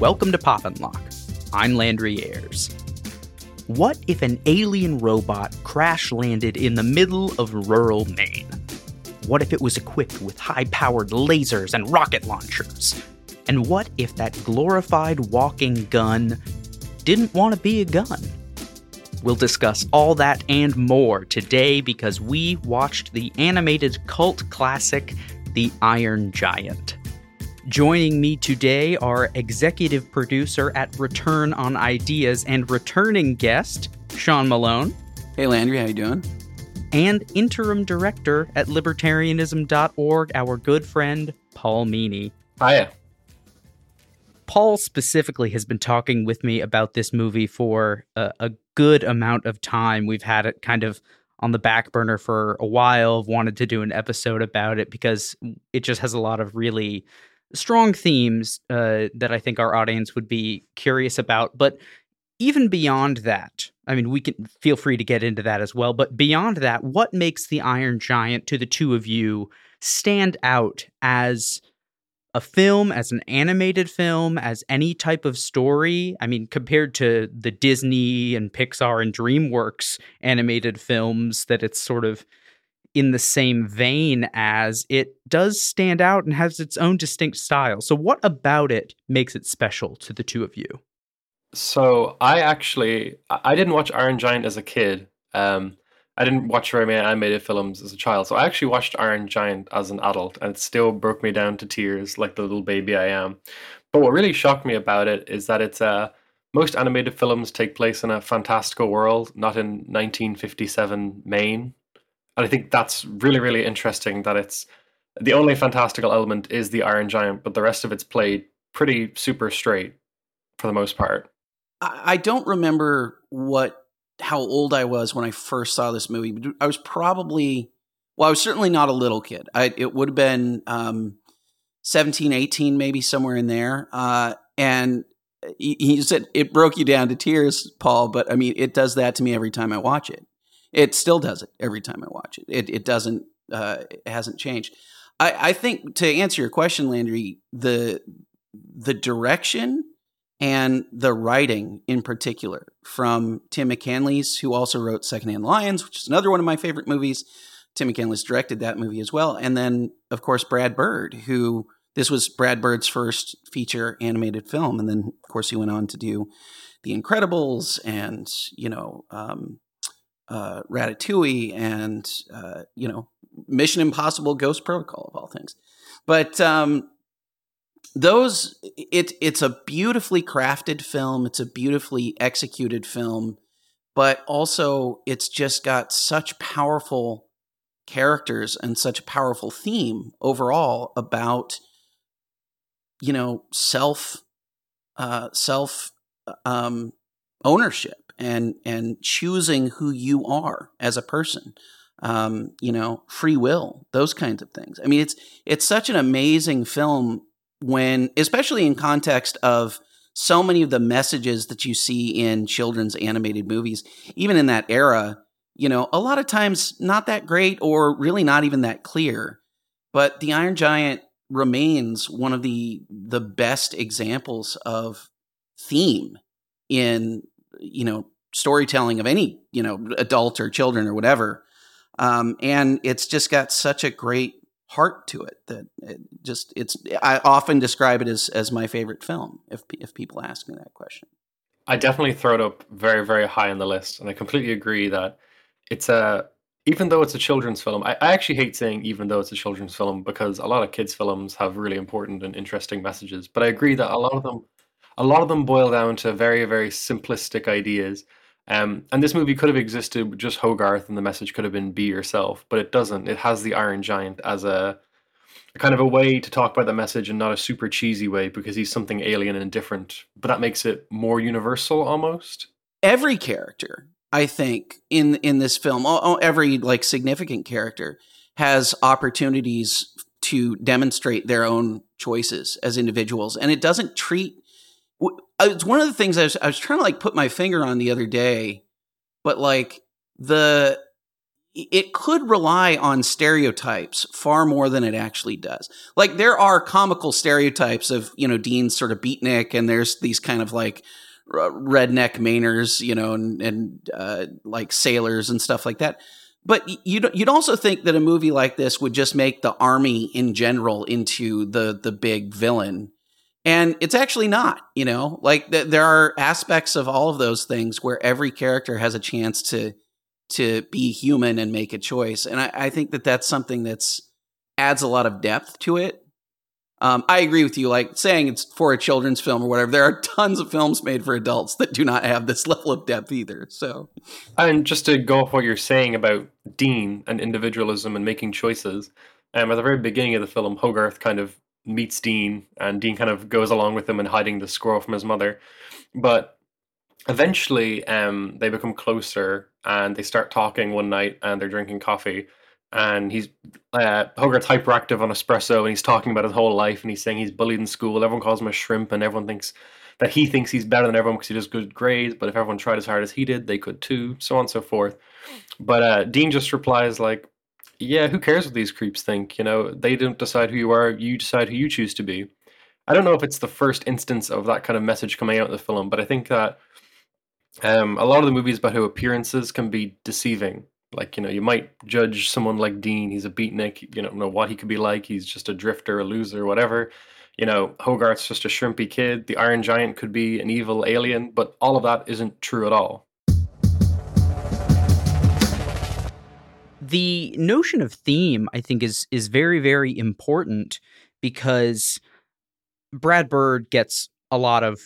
Welcome to Pop and Lock. I'm Landry Ayres. What if an alien robot crash landed in the middle of rural Maine? What if it was equipped with high powered lasers and rocket launchers? And what if that glorified walking gun didn't want to be a gun? We'll discuss all that and more today because we watched the animated cult classic, The Iron Giant. Joining me today are executive producer at Return on Ideas and returning guest, Sean Malone. Hey Landry, how you doing? And interim director at libertarianism.org, our good friend, Paul Meany. Hiya. Paul specifically has been talking with me about this movie for a, a good amount of time. We've had it kind of on the back burner for a while, wanted to do an episode about it because it just has a lot of really strong themes uh, that I think our audience would be curious about. But even beyond that, I mean, we can feel free to get into that as well. But beyond that, what makes the Iron Giant to the two of you stand out as a film, as an animated film, as any type of story? I mean, compared to the Disney and Pixar and DreamWorks animated films, that it's sort of in the same vein as it does stand out and has its own distinct style. So, what about it makes it special to the two of you? So, I actually I didn't watch Iron Giant as a kid. Um, I didn't watch very many animated films as a child, so I actually watched Iron Giant as an adult, and it still broke me down to tears, like the little baby I am. But what really shocked me about it is that it's uh, most animated films take place in a fantastical world, not in 1957 Maine. And I think that's really, really interesting that it's the only fantastical element is the Iron Giant, but the rest of it's played pretty super straight for the most part. I don't remember what how old I was when I first saw this movie. I was probably well, I was certainly not a little kid. I, it would have been um, 17, 18, maybe somewhere in there. Uh, and he, he said it broke you down to tears, Paul. But I mean, it does that to me every time I watch it. It still does it every time I watch it. It, it doesn't. Uh, it hasn't changed. I, I think to answer your question, Landry, the the direction and the writing in particular from Tim McCanlies, who also wrote Secondhand Lions, which is another one of my favorite movies. Tim McCanlies directed that movie as well, and then of course Brad Bird, who this was Brad Bird's first feature animated film, and then of course he went on to do The Incredibles and you know um, uh, Ratatouille and uh, you know Mission Impossible: Ghost Protocol of all things. But um, those it it's a beautifully crafted film. It's a beautifully executed film, but also it's just got such powerful characters and such a powerful theme overall about you know self uh, self um, ownership and and choosing who you are as a person um, you know free will those kinds of things. I mean it's it's such an amazing film when especially in context of so many of the messages that you see in children's animated movies even in that era you know a lot of times not that great or really not even that clear but the iron giant remains one of the the best examples of theme in you know storytelling of any you know adult or children or whatever. Um, and it's just got such a great heart to it that it just it's i often describe it as as my favorite film if if people ask me that question. I definitely throw it up very very high on the list and i completely agree that it's a even though it's a children's film I, I actually hate saying even though it's a children's film because a lot of kids films have really important and interesting messages but i agree that a lot of them a lot of them boil down to very very simplistic ideas um, and this movie could have existed with just Hogarth, and the message could have been "Be yourself," but it doesn't. It has the Iron Giant as a, a kind of a way to talk about the message, and not a super cheesy way because he's something alien and different. But that makes it more universal, almost. Every character, I think, in in this film, every like significant character has opportunities to demonstrate their own choices as individuals, and it doesn't treat it's one of the things I was, I was trying to like put my finger on the other day, but like the it could rely on stereotypes far more than it actually does. Like there are comical stereotypes of, you know, Dean's sort of beatnik and there's these kind of like redneck Mainers, you know, and, and uh, like sailors and stuff like that. But you'd, you'd also think that a movie like this would just make the army in general into the, the big villain. And it's actually not, you know, like th- there are aspects of all of those things where every character has a chance to to be human and make a choice. And I, I think that that's something that's adds a lot of depth to it. Um, I agree with you, like saying it's for a children's film or whatever. There are tons of films made for adults that do not have this level of depth either. So, and just to go off what you're saying about Dean and individualism and making choices, um, at the very beginning of the film, Hogarth kind of meets Dean, and Dean kind of goes along with him and hiding the squirrel from his mother. But eventually, um, they become closer, and they start talking one night, and they're drinking coffee, and he's uh, Hogarth's hyperactive on espresso, and he's talking about his whole life, and he's saying he's bullied in school. Everyone calls him a shrimp, and everyone thinks that he thinks he's better than everyone because he does good grades. But if everyone tried as hard as he did, they could too, so on and so forth. But uh, Dean just replies like, "Yeah, who cares what these creeps think? You know, they don't decide who you are. You decide who you choose to be." I don't know if it's the first instance of that kind of message coming out in the film, but I think that um, a lot of the movies about how appearances can be deceiving like, you know, you might judge someone like Dean, he's a beatnik, you don't know what he could be like, he's just a drifter, a loser, whatever. You know, Hogarth's just a shrimpy kid, the Iron Giant could be an evil alien, but all of that isn't true at all. The notion of theme, I think, is is very, very important because Brad Bird gets a lot of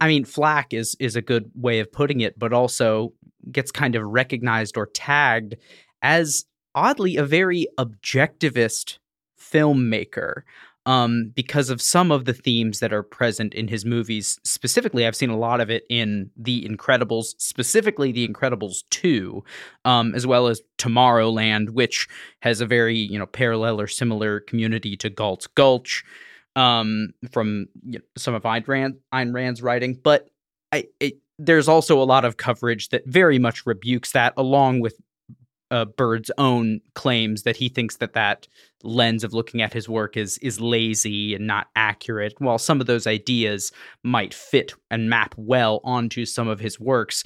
I mean, flack is is a good way of putting it, but also gets kind of recognized or tagged as oddly a very objectivist filmmaker um, because of some of the themes that are present in his movies. Specifically, I've seen a lot of it in The Incredibles, specifically The Incredibles 2, um, as well as Tomorrowland, which has a very you know parallel or similar community to Galt's Gulch um, from you know, some of Ayn, Rand, Ayn Rand's writing. But I, it, there's also a lot of coverage that very much rebukes that, along with uh, Bird's own claims that he thinks that that lens of looking at his work is is lazy and not accurate. While some of those ideas might fit and map well onto some of his works,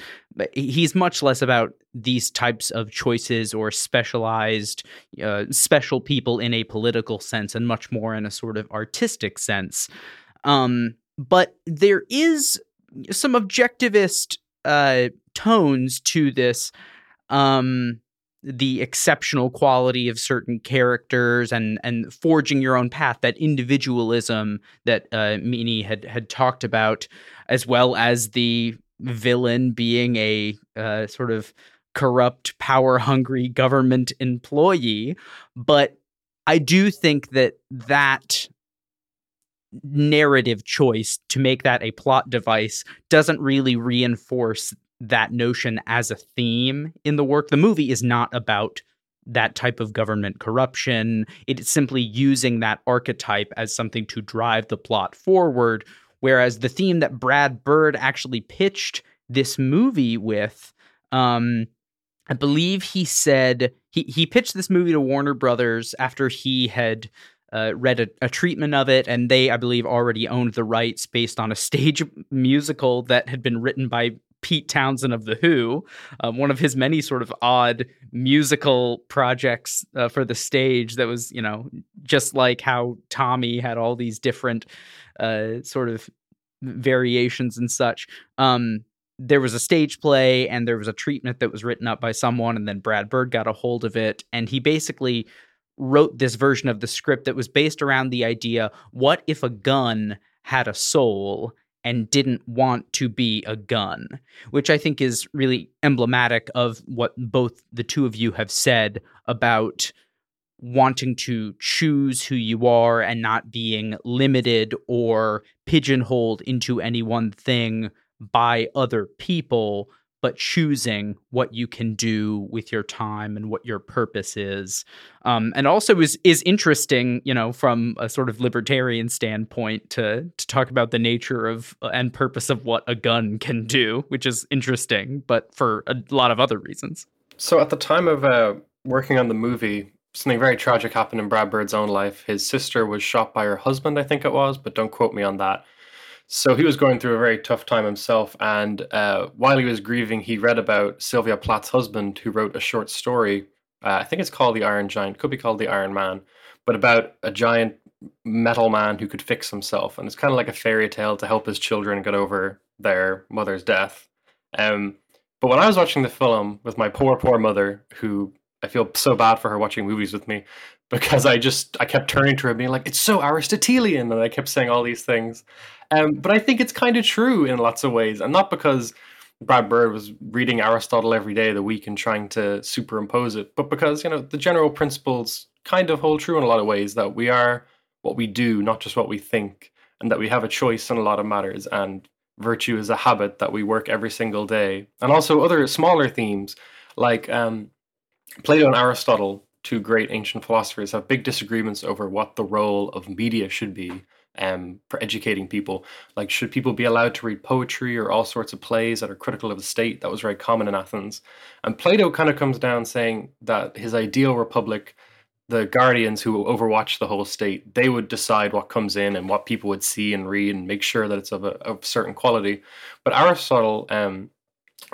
he's much less about these types of choices or specialized uh, special people in a political sense, and much more in a sort of artistic sense. Um, but there is some objectivist uh, tones to this. Um, the exceptional quality of certain characters and and forging your own path that individualism that uh, had had talked about as well as the villain being a uh, sort of corrupt power hungry government employee. But I do think that that narrative choice to make that a plot device doesn't really reinforce that notion as a theme in the work. The movie is not about that type of government corruption. It's simply using that archetype as something to drive the plot forward. Whereas the theme that Brad Bird actually pitched this movie with, um, I believe he said he, he pitched this movie to Warner Brothers after he had uh, read a, a, treatment of it, and they, I believe, already owned the rights based on a stage musical that had been written by Pete Townshend of The Who, um, one of his many sort of odd musical projects uh, for the stage that was, you know, just like how Tommy had all these different uh, sort of variations and such. Um, there was a stage play and there was a treatment that was written up by someone, and then Brad Bird got a hold of it, and he basically wrote this version of the script that was based around the idea what if a gun had a soul and didn't want to be a gun, which I think is really emblematic of what both the two of you have said about wanting to choose who you are and not being limited or pigeonholed into any one thing by other people but choosing what you can do with your time and what your purpose is. Um, and also is is interesting, you know, from a sort of libertarian standpoint to to talk about the nature of uh, and purpose of what a gun can do, which is interesting, but for a lot of other reasons. So at the time of uh, working on the movie, something very tragic happened in Brad Bird's own life. His sister was shot by her husband, I think it was, but don't quote me on that. So he was going through a very tough time himself, and uh, while he was grieving, he read about Sylvia Plath's husband, who wrote a short story. Uh, I think it's called The Iron Giant, could be called The Iron Man, but about a giant metal man who could fix himself, and it's kind of like a fairy tale to help his children get over their mother's death. Um, but when I was watching the film with my poor, poor mother, who I feel so bad for her watching movies with me, because I just I kept turning to her and being like, "It's so Aristotelian," and I kept saying all these things. Um, but I think it's kind of true in lots of ways, and not because Brad Bird was reading Aristotle every day of the week and trying to superimpose it, but because you know the general principles kind of hold true in a lot of ways that we are what we do, not just what we think, and that we have a choice in a lot of matters, and virtue is a habit that we work every single day, and also other smaller themes like um, Plato and Aristotle, two great ancient philosophers, have big disagreements over what the role of media should be um, for educating people. Like, should people be allowed to read poetry or all sorts of plays that are critical of the state? That was very common in Athens. And Plato kind of comes down saying that his ideal republic, the guardians who overwatch the whole state, they would decide what comes in and what people would see and read and make sure that it's of a of certain quality. But Aristotle, um,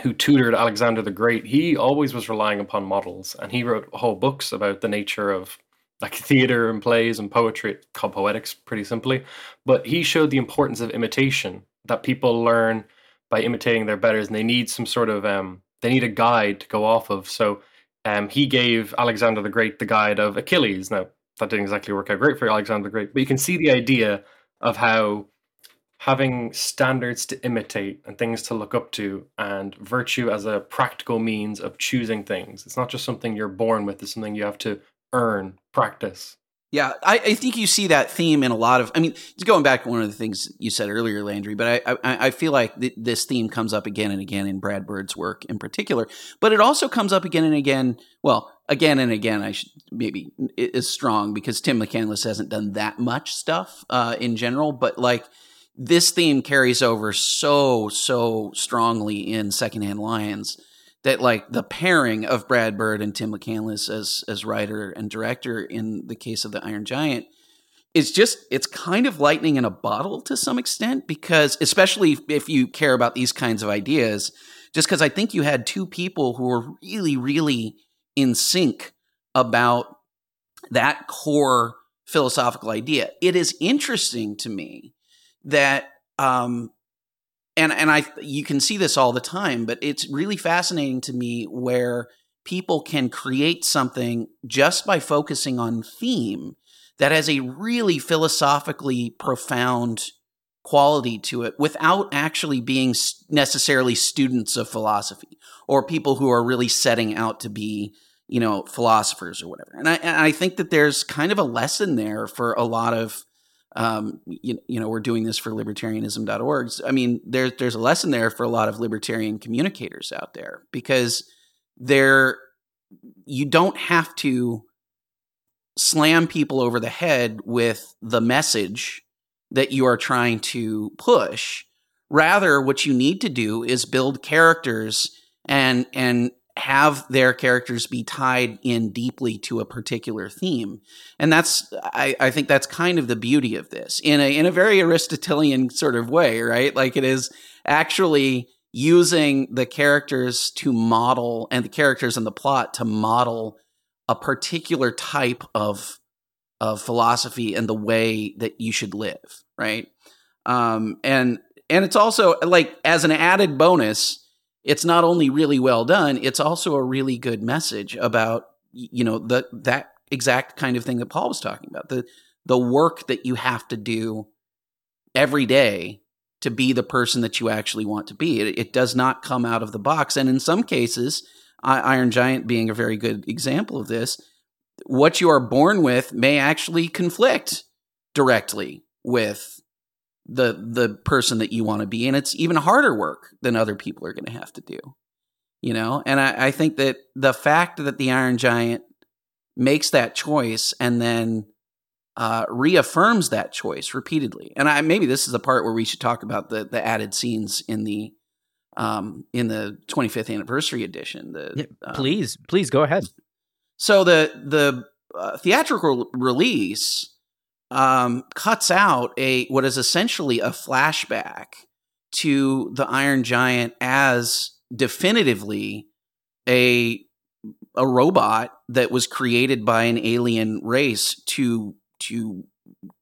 who tutored Alexander the Great, he always was relying upon models, and he wrote whole books about the nature of like theater and plays and poetry called poetics pretty simply. But he showed the importance of imitation that people learn by imitating their betters and they need some sort of um, they need a guide to go off of. So um, he gave alexander the great the guide of achilles. Now that didn't exactly work out great for alexander the great but you can see the idea of how having standards to imitate and things to look up to and virtue as a practical means of choosing things it's not just something you're born with it's something you have to earn practice. Yeah, I, I, think you see that theme in a lot of. I mean, going back to one of the things you said earlier, Landry, but I I, I feel like th- this theme comes up again and again in Brad Bird's work in particular. But it also comes up again and again. Well, again and again, I should maybe is strong because Tim McCanlies hasn't done that much stuff uh, in general. But like this theme carries over so so strongly in Secondhand Lions that like the pairing of Brad Bird and Tim McCanlies as as writer and director in the case of the Iron Giant is just it's kind of lightning in a bottle to some extent because especially if you care about these kinds of ideas just because I think you had two people who were really really in sync about that core philosophical idea. It is interesting to me that um, and and I you can see this all the time, but it's really fascinating to me where people can create something just by focusing on theme that has a really philosophically profound quality to it without actually being necessarily students of philosophy or people who are really setting out to be you know philosophers or whatever. And I, and I think that there's kind of a lesson there for a lot of um, you, you, know, we're doing this for libertarianism.org. I mean, there's there's a lesson there for a lot of libertarian communicators out there because there you don't have to slam people over the head with the message that you are trying to push. Rather, what you need to do is build characters and and have their characters be tied in deeply to a particular theme. And that's I, I, think that's kind of the beauty of this in a in a very Aristotelian sort of way, right? Like it is actually using the characters to model and the characters in the plot to model a particular type of of philosophy and the way that you should live, right? Um, and and it's also like as an added bonus, it's not only really well done, it's also a really good message about you know the that exact kind of thing that Paul was talking about the the work that you have to do every day to be the person that you actually want to be. It, it does not come out of the box, and in some cases, Iron Giant being a very good example of this, what you are born with may actually conflict directly with the the person that you want to be and it's even harder work than other people are going to have to do you know and I, I, think that the fact that the iron giant makes that choice and then uh, reaffirms that choice repeatedly and I, maybe this is the part where we should talk about the the added scenes in the um, in the 25th anniversary edition. The Yeah, um, please, please go ahead. so the the uh, theatrical release um, cuts out a what is essentially a flashback to the Iron Giant as definitively a a robot that was created by an alien race to to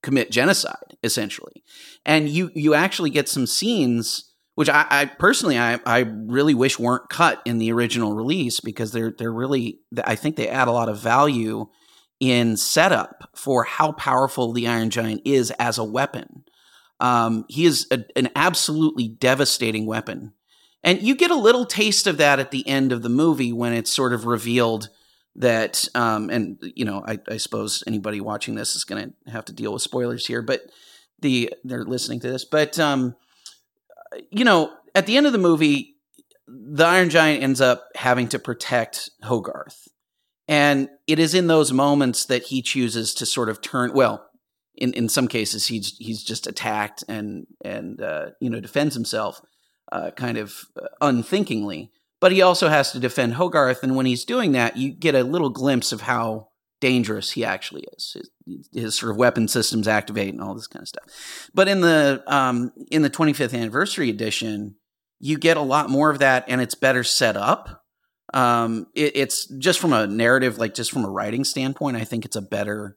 commit genocide essentially. And you you actually get some scenes which I, I personally I, I really wish weren't cut in the original release because they're they're really I think they add a lot of value in setup for how powerful the Iron Giant is as a weapon. Um, he is a, an absolutely devastating weapon, and you get a little taste of that at the end of the movie when it's sort of revealed that um, and you know I, I suppose anybody watching this is going to have to deal with spoilers here, but the they're listening to this, but um, you know, at the end of the movie, the Iron Giant ends up having to protect Hogarth. And it is in those moments that he chooses to sort of turn well, in, in some cases he's he's just attacked and and uh, you know defends himself uh, kind of unthinkingly. But he also has to defend Hogarth, and when he's doing that, you get a little glimpse of how dangerous he actually is. His, his, sort of weapon systems activate and all this kind of stuff. But in the um, in the 25th anniversary edition, you get a lot more of that, and it's better set up. Um, it, it's just from a narrative, like just from a writing standpoint, I think it's a better.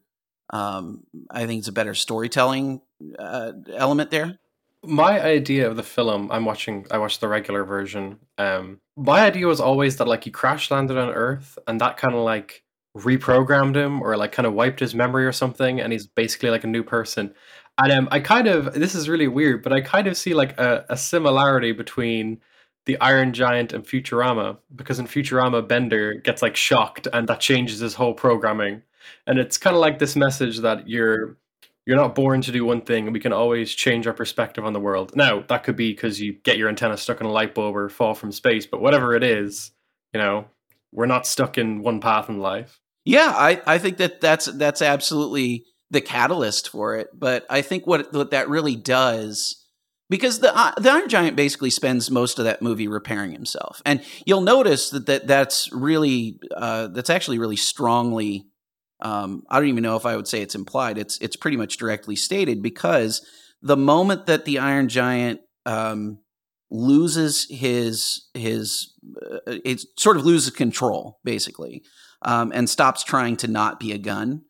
Um, I think it's a better storytelling uh, element there. My idea of the film, I'm watching. I watched the regular version. Um, my idea was always that like he crash landed on Earth, and that kind of like reprogrammed him or like kind of wiped his memory or something and he's basically like a new person and um, i kind of this is really weird but i kind of see like a, a similarity between the iron giant and futurama because in futurama bender gets like shocked and that changes his whole programming. And it's kind of like this message that you're you're not born to do one thing. And we can always change our perspective on the world. Now that could be because you get your antenna stuck in a light bulb or fall from space but whatever it is you know we're not stuck in one path in life. Yeah, I, I think that that's that's absolutely the catalyst for it. But I think what what that really does, because the uh, the Iron Giant basically spends most of that movie repairing himself, and you'll notice that, that that's really uh, that's actually really strongly. Um, I don't even know if I would say it's implied. It's it's pretty much directly stated because the moment that the Iron Giant um, loses his his uh, it sort of loses control basically um, and stops trying to not be a gun.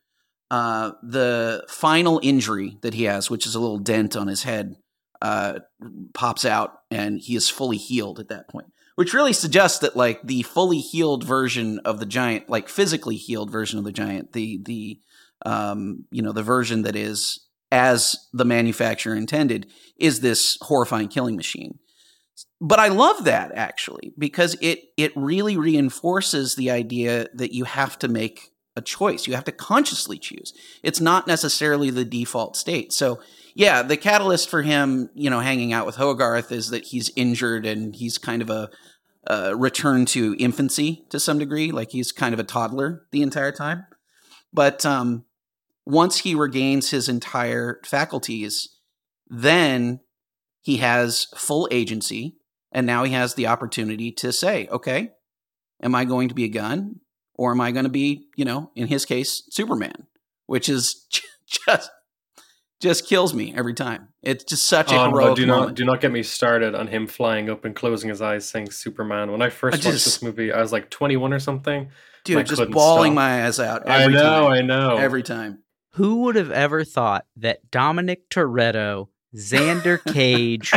Uh, the final injury that he has, which is a little dent on his head, uh, pops out, and he is fully healed at that point. Which really suggests that, like the fully healed version of the giant, like physically healed version of the giant, the the um, you know the version that is as the manufacturer intended, is this horrifying killing machine but I love that actually because it it really reinforces the idea that you have to make a choice. You have to consciously choose. It's not necessarily the default state. So yeah, the catalyst for him, you know, hanging out with Hogarth is that he's injured and he's kind of a, return to infancy to some degree. Like he's kind of a toddler the entire time. But um, once he regains his entire faculties, then he has full agency and now he has the opportunity to say, okay, am I going to be a gun or am I going to be, you know, in his case, Superman, which is just just kills me every time. It's just such a oh, heroic no, do moment. not do not get me started on him flying up and closing his eyes saying Superman. When I first I just, watched this movie, I was like 21 or something. Dude, just bawling stop. my eyes out. I know, time. I know. Every time. Who would have ever thought that Dominic Toretto Xander Cage,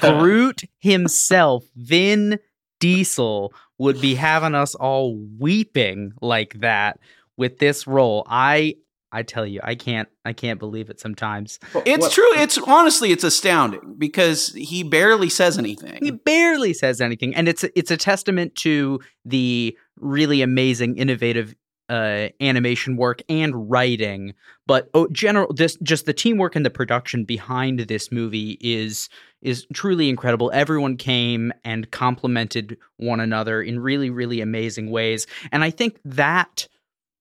Groot himself, Vin Diesel would be having us all weeping like that with this role. I I tell you, I can't I can't believe it sometimes. It's what? true. It's honestly it's astounding because he barely says anything. He barely says anything and it's it's a testament to the really amazing innovative uh, animation work and writing, but oh, general this just the teamwork and the production behind this movie is is truly incredible. Everyone came and complimented one another in really really amazing ways, and I think that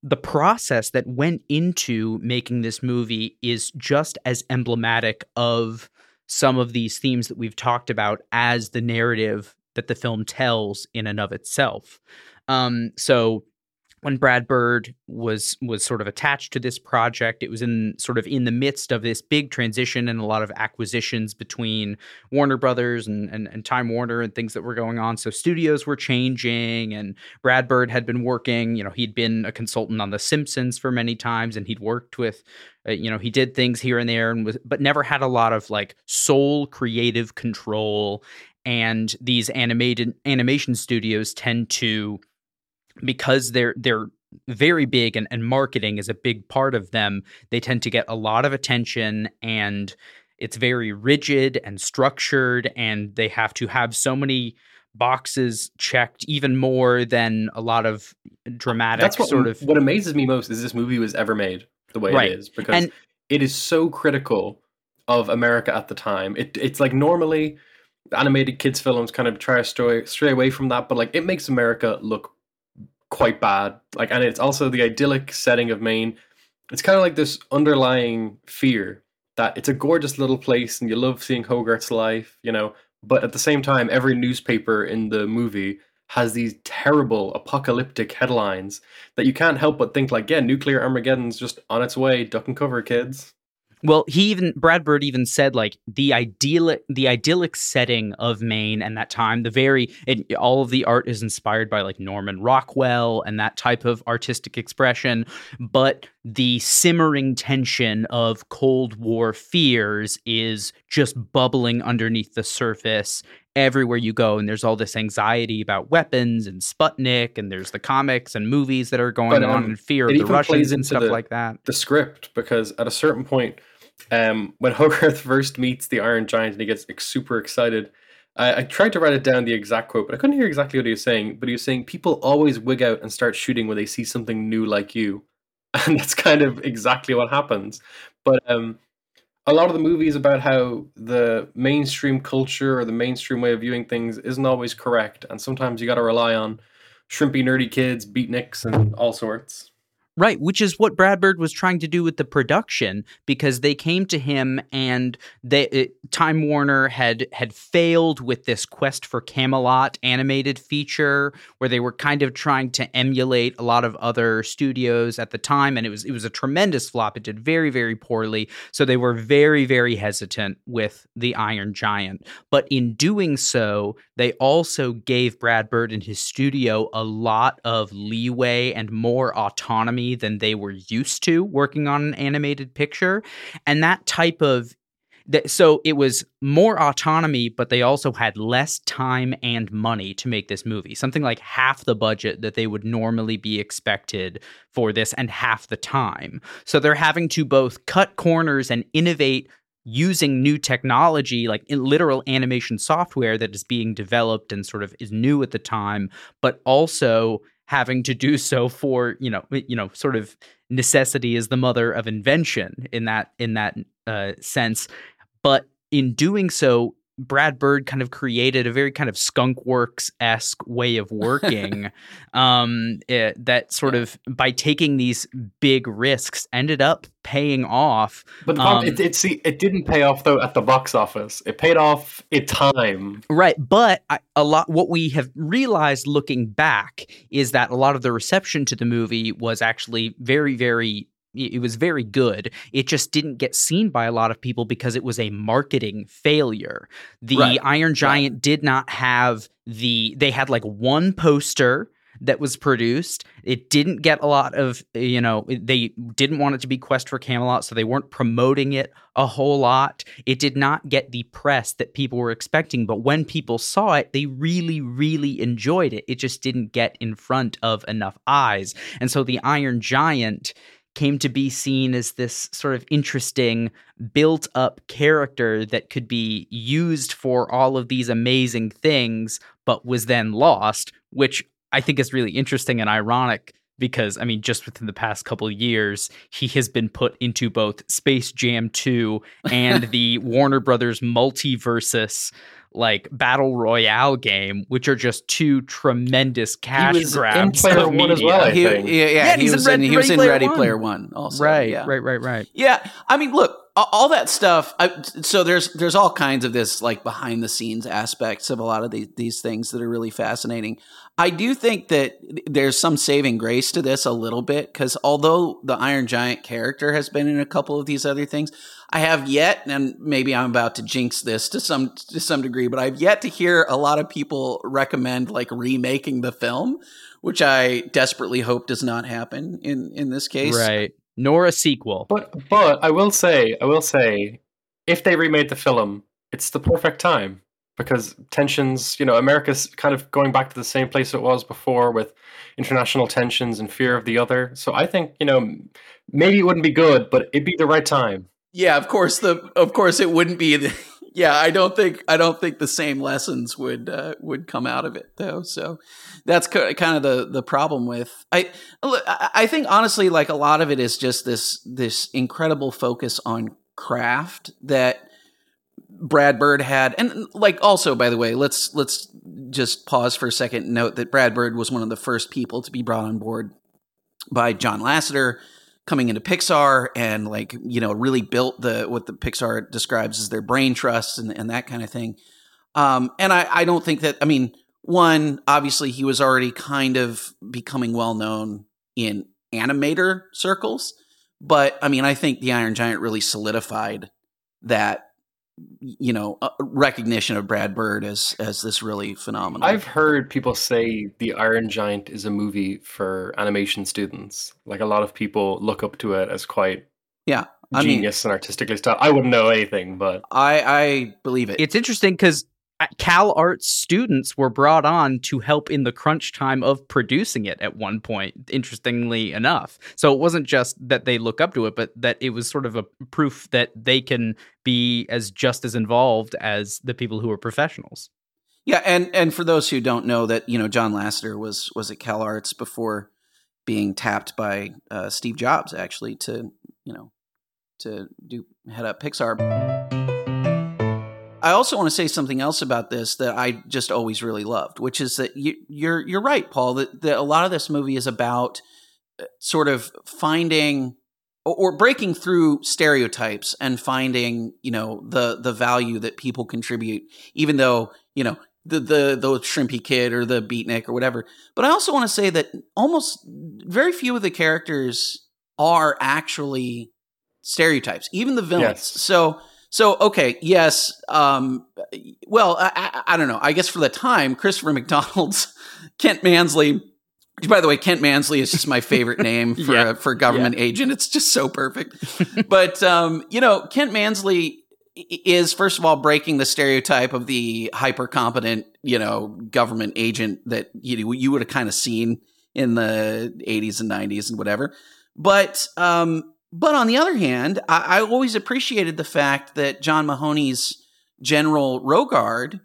the process that went into making this movie is just as emblematic of some of these themes that we've talked about as the narrative that the film tells in and of itself. Um, so when Brad Bird was was sort of attached to this project, it was in sort of in the midst of this big transition and a lot of acquisitions between Warner Brothers and, and, and Time Warner and things that were going on. So studios were changing, and Brad Bird had been working. You know, he'd been a consultant on The Simpsons for many times, and he'd worked with. Uh, you know, he did things here and there, and was, but never had a lot of like sole creative control. And these animated animation studios tend to because they're they're very big and, and marketing is a big part of them they tend to get a lot of attention and it's very rigid and structured and they have to have so many boxes checked even more than a lot of dramatic That's what, sort of what amazes me most is this movie was ever made the way Right. it is because And- it is so critical of America at the time. It it's like normally animated kids films kind of try to stray, stray away from that, but like it makes America look quite bad. Like and it's also the idyllic setting of Maine. It's kind of like this underlying fear that it's a gorgeous little place and you love seeing Hogarth's life, you know, but at the same time every newspaper in the movie has these terrible apocalyptic headlines that you can't help but think like, yeah, nuclear Armageddon's just on its way. Duck and cover, kids. Well, he even Brad Bird even said like the idyllic the idyllic setting of Maine and that time, the very and all of the art is inspired by like Norman Rockwell and that type of artistic expression, but the simmering tension of Cold War fears is just bubbling underneath the surface everywhere you go and there's all this anxiety about weapons and Sputnik and there's the comics and movies that are going But, on um, and fear of the Russians and stuff the- like that. The script, because at a certain point, um, when Hogarth first meets the Iron Giant and he gets like, super excited, I, I tried to write it down the exact quote, but I couldn't hear exactly what he was saying. But he was saying people always wig out and start shooting when they see something new like you, and that's kind of exactly what happens. But um, a lot of the movies about how the mainstream culture or the mainstream way of viewing things isn't always correct, and sometimes you got to rely on shrimpy nerdy kids, beatniks, and all sorts. Right, which is what Brad Bird was trying to do with the production because they came to him and they it, Time Warner had had failed with this Quest for Camelot animated feature where they were kind of trying to emulate a lot of other studios at the time and it was it was a tremendous flop. It did very very poorly. So they were very very hesitant with the Iron Giant. But in doing so, they also gave Brad Bird and his studio a lot of leeway and more autonomy than they were used to working on an animated picture. And that type of so it was more autonomy but they also had less time and money to make this movie something like half the budget that they would normally be expected for this and half the time so they're having to both cut corners and innovate using new technology like literal animation software that is being developed and sort of is new at the time but also having to do so for you know you know sort of necessity is the mother of invention in that in that uh, sense. But in doing so Brad Bird kind of created a very kind of skunk works esque way of working um, eh, that sort of by taking these big risks ended up paying off But the problem, Um, it, it see it didn't pay off though at the box office. It paid off in time. Right, but I, a lot what we have realized looking back is that a lot of the reception to the movie was actually very very it was very good. It just didn't get seen by a lot of people because it was a marketing failure. The Right, Iron Giant did not have the they had like one poster that was produced. It didn't get a lot of, you know, they didn't want it to be Quest for Camelot, so they weren't promoting it a whole lot. It did not get the press that people were expecting, but when people saw it, they really, really enjoyed it. It just didn't get in front of enough eyes. And so the Iron Giant came to be seen as this sort of interesting built up character that could be used for all of these amazing things but was then lost which i think is really interesting and ironic because i mean just within the past couple of years he has been put into both space jam 2 and the warner brothers multiversus like battle royale game, which are just two tremendous cash he was in grabs. Player One as well, He- yeah, yeah, Yeah, he he's in was Red- in, he was Ready in Player Ready One. Player One also. right, yeah. right, right, right. Yeah, I mean, look, all that stuff. I, so there's there's all kinds of this like behind the scenes aspects of a lot of these these things that are really fascinating. I do think that there's some saving grace to this a little bit because although the Iron Giant character has been in a couple of these other things, I have yet, and maybe I'm about to jinx this to some to some degree, but I've yet to hear a lot of people recommend like remaking the film, which I desperately hope does not happen in in this case. Right. Nor a sequel. But but I will say, I will say, if they remade the film, it's the perfect time because tensions, you know, America's kind of going back to the same place it was before with international tensions and fear of the other. So I think, you know, maybe it wouldn't be good, but it'd be the right time. Yeah, of course the of course it wouldn't be the yeah, I don't think I don't think the same lessons would uh, would come out of it though. So that's ki- kind of the the problem with I I think honestly like a lot of it is just this this incredible focus on craft that Brad Bird had and like also by the way, let's let's just pause for a second and note that Brad Bird was one of the first people to be brought on board by John Lasseter coming into Pixar and like you know really built the what the Pixar describes as their brain trust and, and that kind of thing. Um, and I, I don't think that I mean one obviously he was already kind of becoming well known in animator circles, but I mean I think the Iron Giant really solidified that you know uh, recognition of Brad Bird as as this really phenomenal. I've heard people say The Iron Giant is a movie for animation students. Like a lot of people look up to it as quite Yeah, I mean- genius and artistically style. I wouldn't know anything, but I I believe it. It's interesting because Cal Arts students were brought on to help in the crunch time of producing it at one point, interestingly enough. So it wasn't just that they look up to it, but that it was sort of a proof that they can be as just as involved as the people who are professionals. Yeah, and and for those who don't know that, you know, John Lasseter was was at Cal Arts before being tapped by uh, Steve Jobs actually to, you know, to do head up Pixar. I also want to say something else about this that I just always really loved, which is that you, you're you're right, Paul. That, that a lot of this movie is about uh, sort of finding or, or breaking through stereotypes and finding, you know, the the value that people contribute, even though you know the the the shrimpy kid or the beatnik or whatever. But I also want to say that almost very few of the characters are actually stereotypes, even the villains. Yes. So so okay, yes. Um, well, I, I, I don't know. I guess for the time, Christopher McDonald's Kent Mansley. By the way, Kent Mansley is just my favorite name for Yeah. a, for a government agent. It's just so perfect. but um, you know, Kent Mansley is first of all breaking the stereotype of the hyper competent, you know, government agent that you you would have kind of seen in the 80s and 90s and whatever. But um, but on the other hand, I, I always appreciated the fact that John Mahoney's General Rogard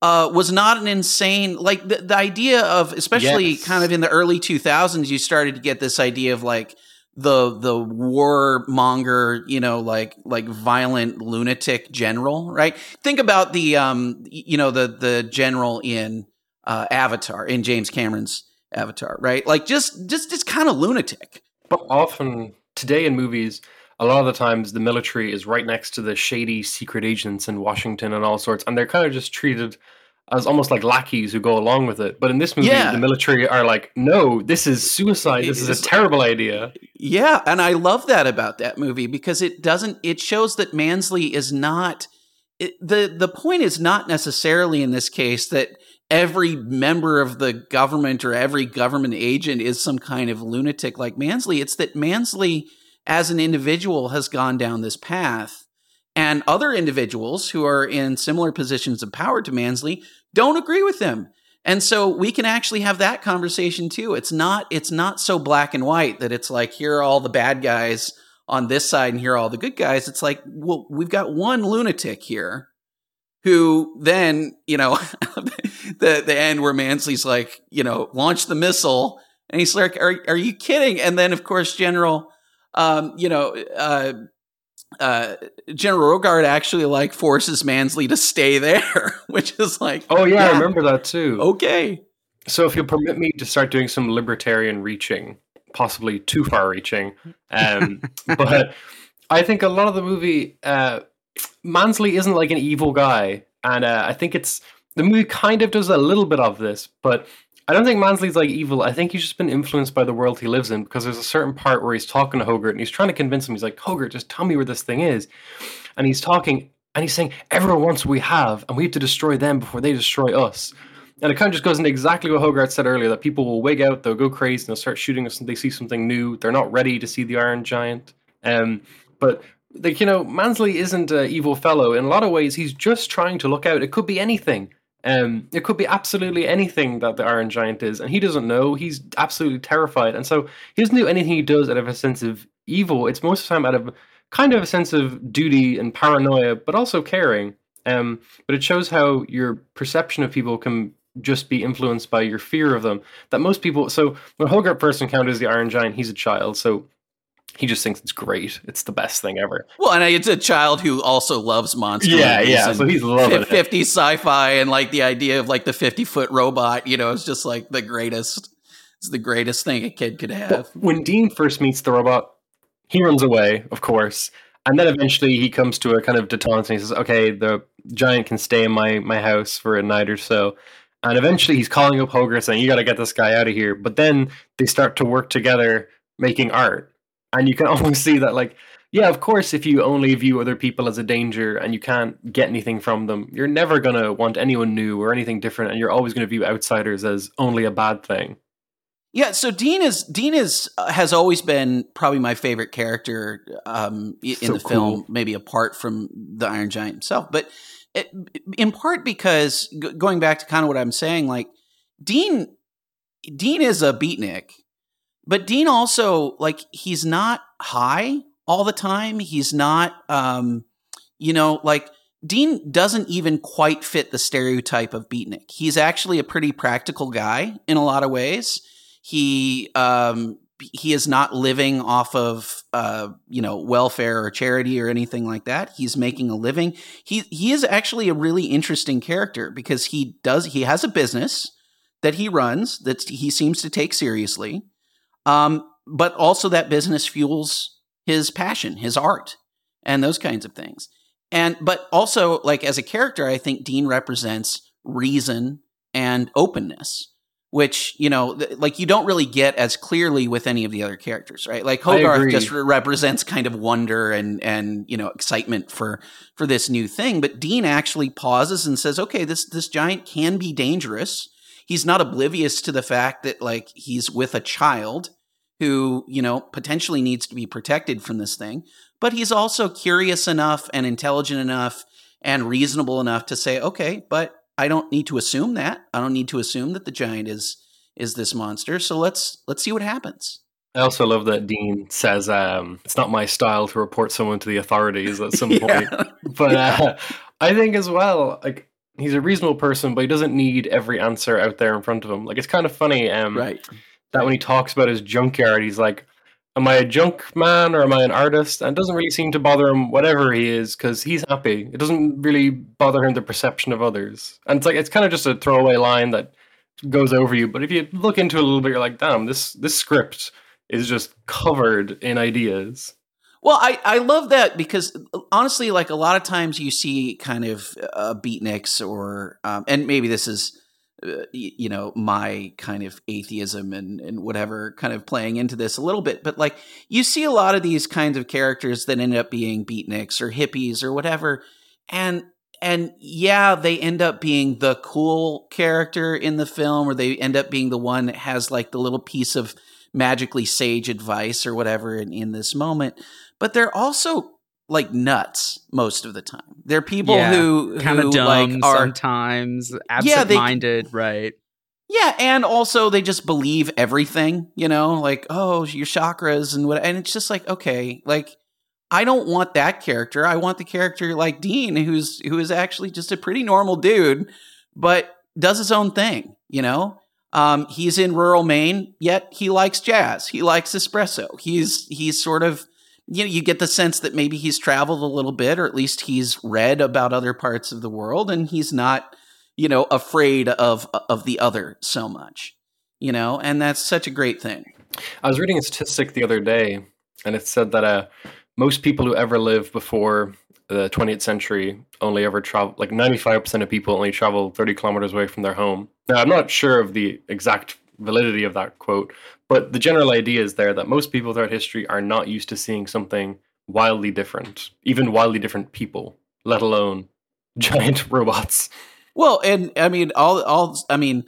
uh, was not an insane like the, the idea of especially Yes. kind of in the early 2000s you started to get this idea of like the the warmonger you know like like violent lunatic general right? Think about the um you know the the general in uh, avatar in james cameron's avatar right? Like just just just kind of lunatic. But often today in movies, a lot of the times the military is right next to the shady secret agents in Washington and all sorts, and they're kind of just treated as almost like lackeys who go along with it. But in this movie, Yeah. the military are like, "No, this is suicide. This is a terrible idea." Yeah, and I love that about that movie because it doesn't it shows that Mansley is not it, the the point is not necessarily in this case that every member of the government or every government agent is some kind of lunatic like Mansley. It's that Mansley as an individual has gone down this path and other individuals who are in similar positions of power to Mansley don't agree with him. And so we can actually have that conversation too. It's not it's not so black and white that it's like here are all the bad guys on this side and here are all the good guys. It's like, well, we've got one lunatic here who then, you know, the the end where Mansley's like, you know, launch the missile and he's like, are are you kidding? And then of course General um, you know, uh uh, General Rogard actually like forces Mansley to stay there, which is like, oh yeah, yeah, I remember that too. Okay, so if you'll permit me to start doing some libertarian reaching, possibly too far reaching, um, but I think a lot of the movie, uh, Mansley isn't like an evil guy, and uh, I think it's the movie kind of does a little bit of this, but I don't think Mansley's like evil. I think he's just been influenced by the world he lives in because there's a certain part where he's talking to Hogarth and he's trying to convince him. He's like, Hogarth, just tell me where this thing is. And he's talking and he's saying, everyone wants what we have and we have to destroy them before they destroy us. And it kind of just goes into exactly what Hogarth said earlier that people will wig out, they'll go crazy, and they'll start shooting us and they see something new. They're not ready to see the Iron Giant. Um, but like you know, Mansley isn't an evil fellow. In a lot of ways, he's just trying to look out. It could be anything. Um, it could be absolutely anything that the Iron Giant is, and he doesn't know. He's absolutely terrified, and so he doesn't do anything he does out of a sense of evil. It's most of the time out of kind of a sense of duty and paranoia, but also caring. Um, but it shows how your perception of people can just be influenced by your fear of them. That most people. So when Hogarth first encounters the Iron Giant, he's a child, so he just thinks it's great. It's the best thing ever. Well, and it's a child who also loves monsters. Yeah, yeah. So he's loving 50 it. sci-fi and like the idea of like the 50 foot robot. You know, it's just like the greatest. It's the greatest thing a kid could have. When Dean first meets the robot, he runs away, of course, and then eventually he comes to a kind of detente and he says, "Okay, the giant can stay in my my house for a night or so." And eventually he's calling up Hogarth saying, "You got to get this guy out of here." But then they start to work together making art and you can almost see that like yeah of course if you only view other people as a danger and you can't get anything from them you're never going to want anyone new or anything different and you're always going to view outsiders as only a bad thing yeah so dean is dean is uh, has always been probably my favorite character um, in so the cool. film maybe apart from the iron giant himself but it, in part because g- going back to kind of what i'm saying like dean dean is a beatnik but Dean also like he's not high all the time. He's not um you know like Dean doesn't even quite fit the stereotype of beatnik. He's actually a pretty practical guy in a lot of ways. He um he is not living off of uh, you know welfare or charity or anything like that. He's making a living. He he is actually a really interesting character because he does he has a business that he runs that he seems to take seriously. Um, but also that business fuels his passion, his art, and those kinds of things. And but also like as a character, I think Dean represents reason and openness, which you know, th- like you don't really get as clearly with any of the other characters, right? Like Hogarth just re- represents kind of wonder and and you know excitement for for this new thing, but Dean actually pauses and says, "Okay, this this giant can be dangerous." He's not oblivious to the fact that like he's with a child who, you know, potentially needs to be protected from this thing, but he's also curious enough and intelligent enough and reasonable enough to say, "Okay, but I don't need to assume that. I don't need to assume that the giant is is this monster. So let's let's see what happens." I also love that Dean says um, it's not my style to report someone to the authorities at some point. But uh, I think as well, like he's a reasonable person, but he doesn't need every answer out there in front of him. Like it's kind of funny, um, right? That when he talks about his junkyard, he's like, "Am I a junk man or am I an artist?" And it doesn't really seem to bother him, whatever he is, because he's happy. It doesn't really bother him the perception of others, and it's like it's kind of just a throwaway line that goes over you. But if you look into it a little bit, you're like, "Damn, this this script is just covered in ideas." Well, I, I love that because honestly, like a lot of times you see kind of uh, beatniks or, um, and maybe this is, uh, you know, my kind of atheism and, and whatever kind of playing into this a little bit, but like you see a lot of these kinds of characters that end up being beatniks or hippies or whatever. And, and yeah, they end up being the cool character in the film or they end up being the one that has like the little piece of magically sage advice or whatever in, in this moment but they're also like nuts most of the time. They're people yeah, who kind of dumb like, are sometimes absent-minded, yeah, they, right? Yeah, and also they just believe everything, you know, like oh, your chakras and what, and it's just like okay, like I don't want that character. I want the character like Dean, who's who is actually just a pretty normal dude, but does his own thing, you know. Um, he's in rural Maine, yet he likes jazz. He likes espresso. He's he's sort of you know, you get the sense that maybe he's traveled a little bit, or at least he's read about other parts of the world, and he's not, you know, afraid of of the other so much. You know, and that's such a great thing. I was reading a statistic the other day, and it said that uh, most people who ever lived before the 20th century only ever travel like 95% of people only travel 30 kilometers away from their home. Now, I'm not sure of the exact validity of that quote, but the general idea is there that most people throughout history are not used to seeing something wildly different, even wildly different people, let alone giant robots. Well, and I mean, all, all, I mean,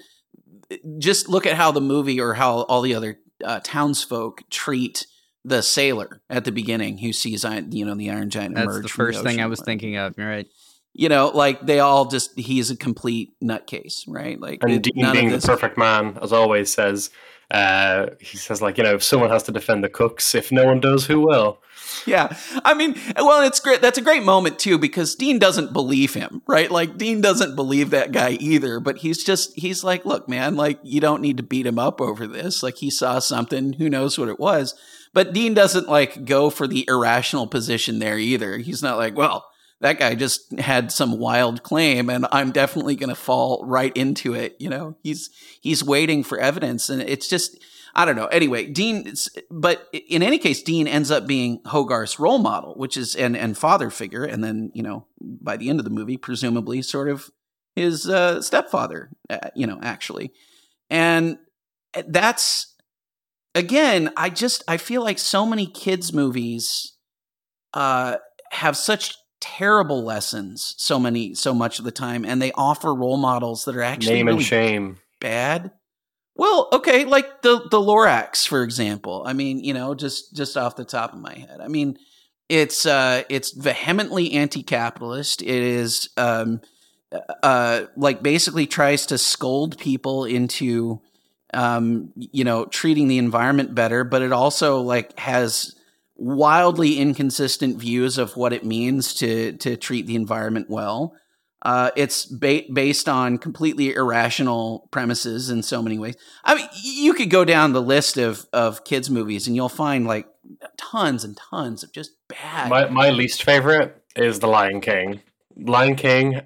just look at how the movie or how all the other uh, townsfolk treat the sailor at the beginning who sees you know the Iron Giant That's the first the thing I was thinking of. right. You know, like they all just he's a complete nutcase, right? Like and Dean being the perfect man, as always, says uh, he says like you know if someone has to defend the cooks, if no one does, who will? Yeah, I mean, well, it's great. That's a great moment too because Dean doesn't believe him, right? Like Dean doesn't believe that guy either. But he's just he's like, look, man, like you don't need to beat him up over this. Like he saw something, who knows what it was but Dean doesn't like go for the irrational position there either. He's not like, well, that guy just had some wild claim and I'm definitely going to fall right into it, you know. He's he's waiting for evidence and it's just I don't know. Anyway, Dean but in any case Dean ends up being Hogarth's role model, which is and and father figure and then, you know, by the end of the movie presumably sort of his uh, stepfather, uh, you know, actually. And that's again, I just I feel like so many kids movies uh, have such terrible lessons so many so much of the time and they offer role models that are actually name really and shame. bad. Well okay like the the lorax for example. I mean you know just just off the top of my head. I mean it's uh it's vehemently anti-capitalist. It is um uh like basically tries to scold people into um, you know, treating the environment better, but it also like has wildly inconsistent views of what it means to to treat the environment well. Uh, it's ba- based on completely irrational premises in so many ways. I mean, you could go down the list of of kids movies and you'll find like tons and tons of just bad. My my least favorite is The Lion King. Lion King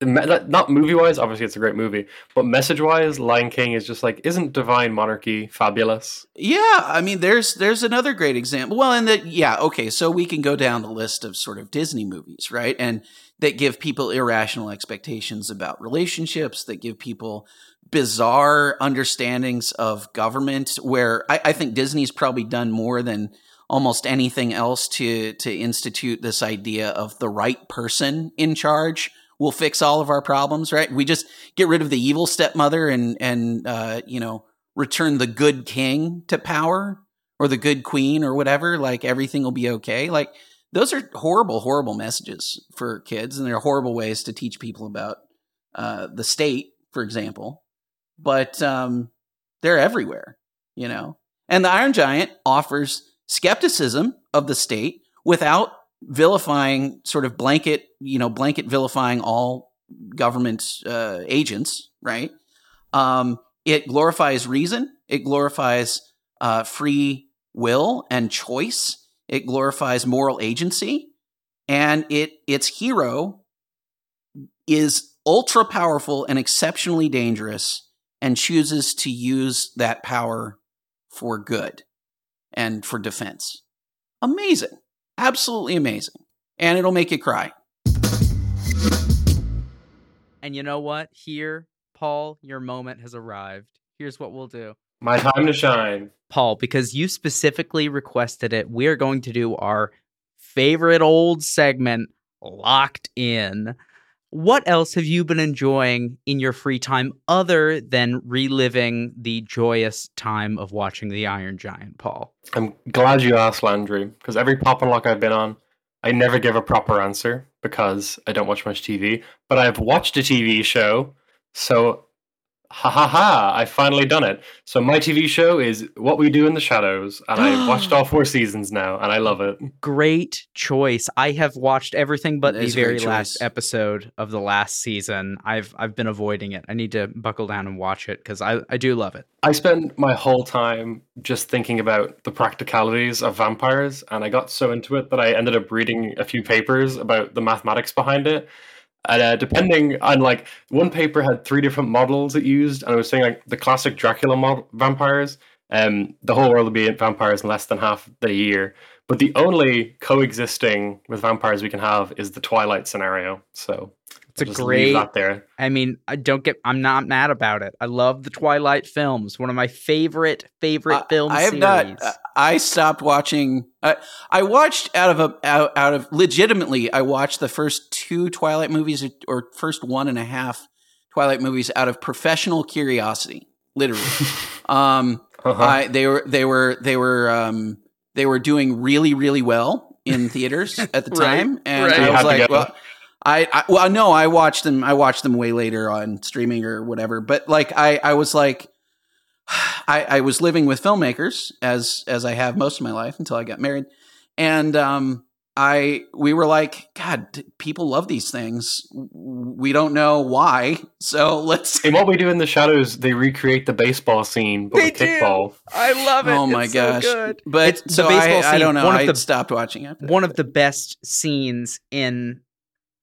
not movie wise, obviously it's a great movie, but message wise, Lion King is just like, isn't Divine Monarchy fabulous? Yeah, I mean, there's there's another great example. Well, and that yeah, okay, so we can go down the list of sort of Disney movies, right, and that give people irrational expectations about relationships, that give people bizarre understandings of government. Where I, I think Disney's probably done more than almost anything else to to institute this idea of the right person in charge will fix all of our problems, right? We just get rid of the evil stepmother and and uh, you know return the good king to power or the good queen or whatever. Like everything will be okay. Like those are horrible, horrible messages for kids, and they're horrible ways to teach people about uh, the state, for example. But um, they're everywhere, you know. And the Iron Giant offers skepticism of the state without vilifying sort of blanket, you know, blanket vilifying all government uh, agents, right? Um, it glorifies reason. It glorifies uh, free will and choice. It glorifies moral agency, and it its hero is ultra powerful and exceptionally dangerous, and chooses to use that power for good and for defense. Amazing. Absolutely amazing. And it'll make you cry. And you know what? Here, Paul, your moment has arrived. Here's what we'll do. My time to shine. Paul, because you specifically requested it, we are going to do our favorite old segment, Locked In. What else have you been enjoying in your free time other than reliving the joyous time of watching The Iron Giant, Paul? I'm glad you asked, Landry, because every pop and lock I've been on, I never give a proper answer because I don't watch much TV, but I've watched a TV show. So ha ha ha, I finally done it. So my TV show is What We Do in the Shadows, and I watched all four seasons now, and I love it. Great choice. I have watched everything but the is a great very last episode of the last season. I've I've been avoiding it. I need to buckle down and watch it because I, I do love it. I spent my whole time just thinking about the practicalities of vampires, and I got so into it that I ended up reading a few papers about the mathematics behind it. And uh, depending on like one paper had three different models it used, and I was saying like the classic Dracula model vampires, um, the whole world would be vampires in less than half the year. But the only coexisting with vampires we can have is the Twilight scenario. So It's a I'll just leave great. that there. I mean, I don't get. I'm not mad about it. I love the Twilight films. One of my favorite favorite film I have series. not. uh, I stopped watching. I I watched out of a out, out of legitimately. I watched the first two Twilight movies or first one and a half Twilight movies out of professional curiosity, literally. um, Uh-huh. I they were they were they were um they were doing really really well in theaters at the Right, time, and right. I was like, well. Them. I, I well no I watched them I watched them way later on streaming or whatever but like I I was like I, I was living with filmmakers as as I have most of my life until I got married, and um, I we were like, God, people love these things. We don't know why, so let's. In what we do in the shadows, they recreate the baseball scene, but They with do. kickball. I love it. Oh my It's so gosh! good. But It's the so baseball I, I don't know. one of I the- stopped watching it. one of the best scenes in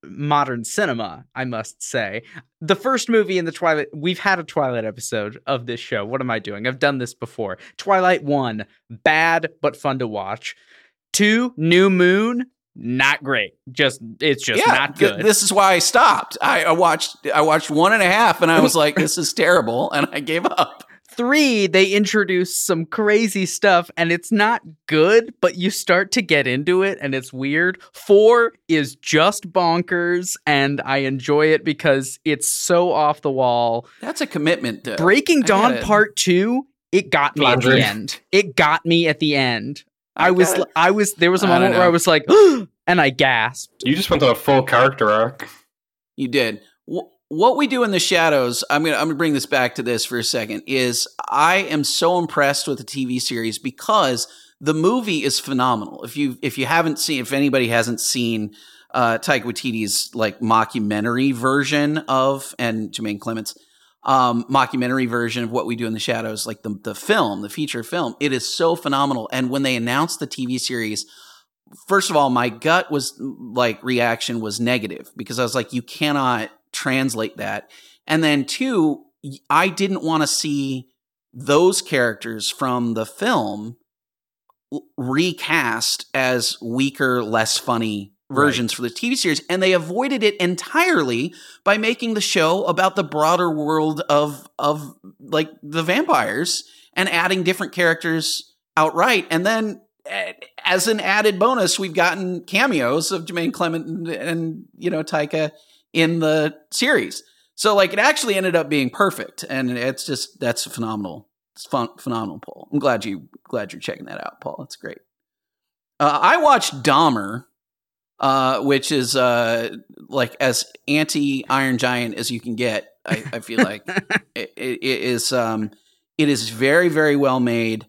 modern cinema, I must say. The first movie in the Twilight, we've had a Twilight episode of this show. What am I doing? I've done this before. Twilight 1, bad but fun to watch. 2, New Moon, not great. Just it's just yeah, not th- good. this is why I stopped. I, I watched I watched one and a half, and I was like, "This is terrible," and I gave up. Three, they introduce some crazy stuff and it's not good, but you start to get into it and it's weird. Four is just bonkers and I enjoy it because it's so off the wall. That's a commitment. Though. Breaking I Dawn. Part Two, it got me at the end. It got me at the end. I, was, it. I was, there was a don't moment where I was like, and I gasped. You just went on a full character arc. You did. Wh- What we do in the shadows, I'm gonna I'm gonna bring this back to this for a second. Is I am so impressed with the TV series because the movie is phenomenal. If you if you haven't seen, if anybody hasn't seen uh, Taika Waititi's like mockumentary version of and Jermaine Clement's um, mockumentary version of what we do in the shadows, like the the film, the feature film, it is so phenomenal. And when they announced the TV series, first of all, my gut was like reaction was negative because I was like, you cannot translate that. And then two, I didn't want to see those characters from the film recast as weaker, less funny versions for the TV series. And they avoided it entirely by making the show about the broader world of of like the vampires and adding different characters outright. And then as an added bonus, we've gotten cameos of Jermaine Clement and, and you know Taika in the series. So like it actually ended up being perfect, and it's just that's a phenomenal. It's fun, phenomenal, Paul. I'm glad you glad you're checking that out, Paul. That's great. Uh, I watched Dahmer, uh, which is uh, like as anti Iron Giant as you can get. I, I feel like it, it is. Um, it is very very well made,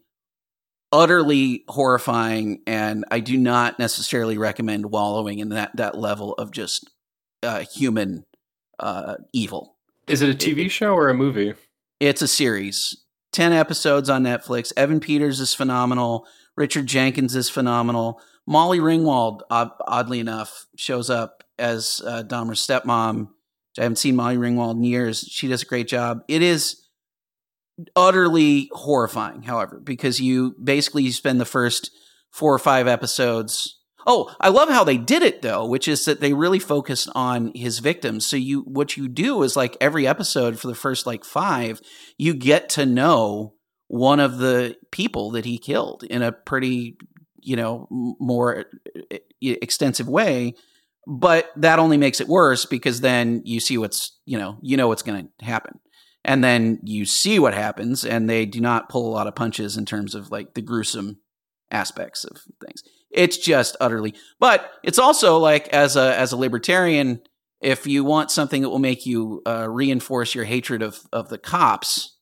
utterly horrifying, and I do not necessarily recommend wallowing in that that level of just uh, human uh, evil. Is it a TV show or a movie? It's a series. 10 episodes on Netflix. Evan Peters is phenomenal. Richard Jenkins is phenomenal. Molly Ringwald, oddly enough, shows up as uh, Dahmer's stepmom. I haven't seen Molly Ringwald in years. She does a great job. It is utterly horrifying, however, because you basically you spend the first four or five episodes. Oh, I love how they did it though, which is that they really focused on his victims. So you what you do is like every episode for the first like 5, you get to know one of the people that he killed in a pretty, you know, more uh, extensive way. But that only makes it worse because then you see what's, you know, you know what's going to happen. And then you see what happens, and they do not pull a lot of punches in terms of like the gruesome aspects of things. It's just utterly, but it's also like as a as a libertarian, if you want something that will make you uh, reinforce your hatred of of the cops,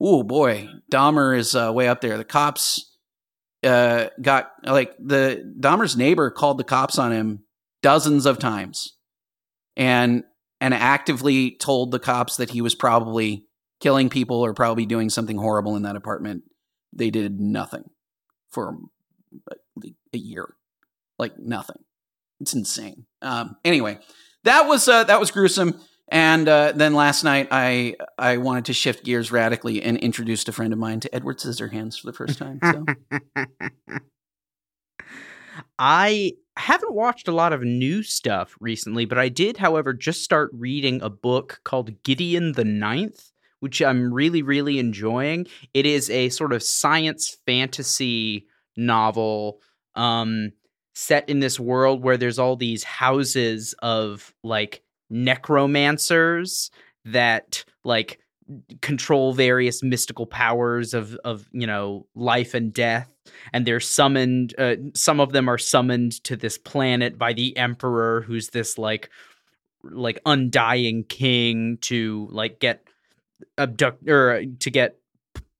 oh boy, Dahmer is uh, way up there. The cops uh, got like the Dahmer's neighbor called the cops on him dozens of times, and and actively told the cops that he was probably killing people or probably doing something horrible in that apartment. They did nothing for a year, like nothing. It's insane. Um, anyway, that was uh, that was gruesome. And uh, then last night, I I wanted to shift gears radically and introduced a friend of mine to Edward Scissorhands for the first time. So. I haven't watched a lot of new stuff recently, but I did, however, just start reading a book called Gideon the Ninth, which I'm really, really enjoying. It is a sort of science fantasy novel um, set in this world where there's all these houses of like necromancers that like control various mystical powers of of you know life and death. And they're summoned uh, some of them are summoned to this planet by the emperor who's this like like undying king to like get abduct or to get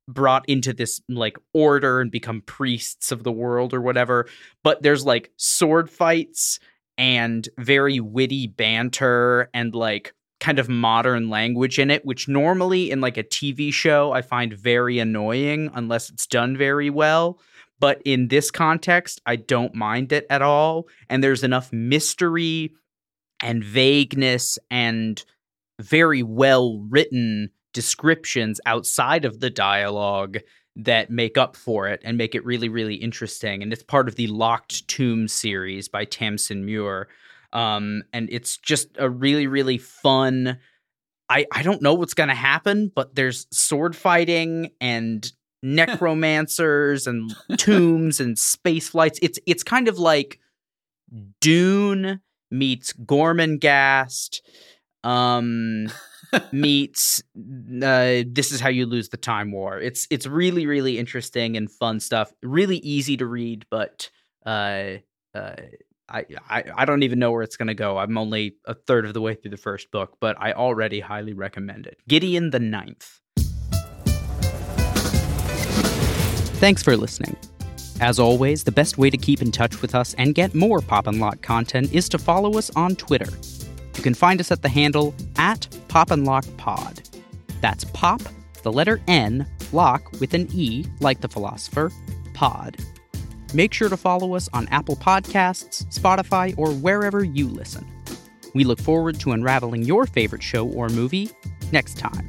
brought into this like order and become priests of the world or whatever but there's like sword fights and very witty banter and like kind of modern language in it, which normally in like a TV show I find very annoying unless it's done very well. But in this context, I don't mind it at all. And there's enough mystery and vagueness and very well written descriptions outside of the dialogue that make up for it and make it really, really interesting. And it's part of the Locked Tomb series by Tamsyn Muir. Um, and it's just a really, really fun. I, I don't know what's going to happen, but there's sword fighting and necromancers and tombs and space flights. It's it's kind of like Dune meets Gormenghast. Um, meets uh, this is how you lose the time war. It's it's really really interesting and fun stuff. Really easy to read, but uh, uh, I, I I don't even know where it's gonna go. I'm only a third of the way through the first book, but I already highly recommend it. Gideon the Ninth. Thanks for listening. As always, the best way to keep in touch with us and get more Pop and Lock content is to follow us on Twitter. You can find us at the handle at Pop and Lock Pod. That's Pop, the letter N, Lock with an E, like the philosopher, Pod. Make sure to follow us on Apple Podcasts, Spotify, or wherever you listen. We look forward to unraveling your favorite show or movie next time.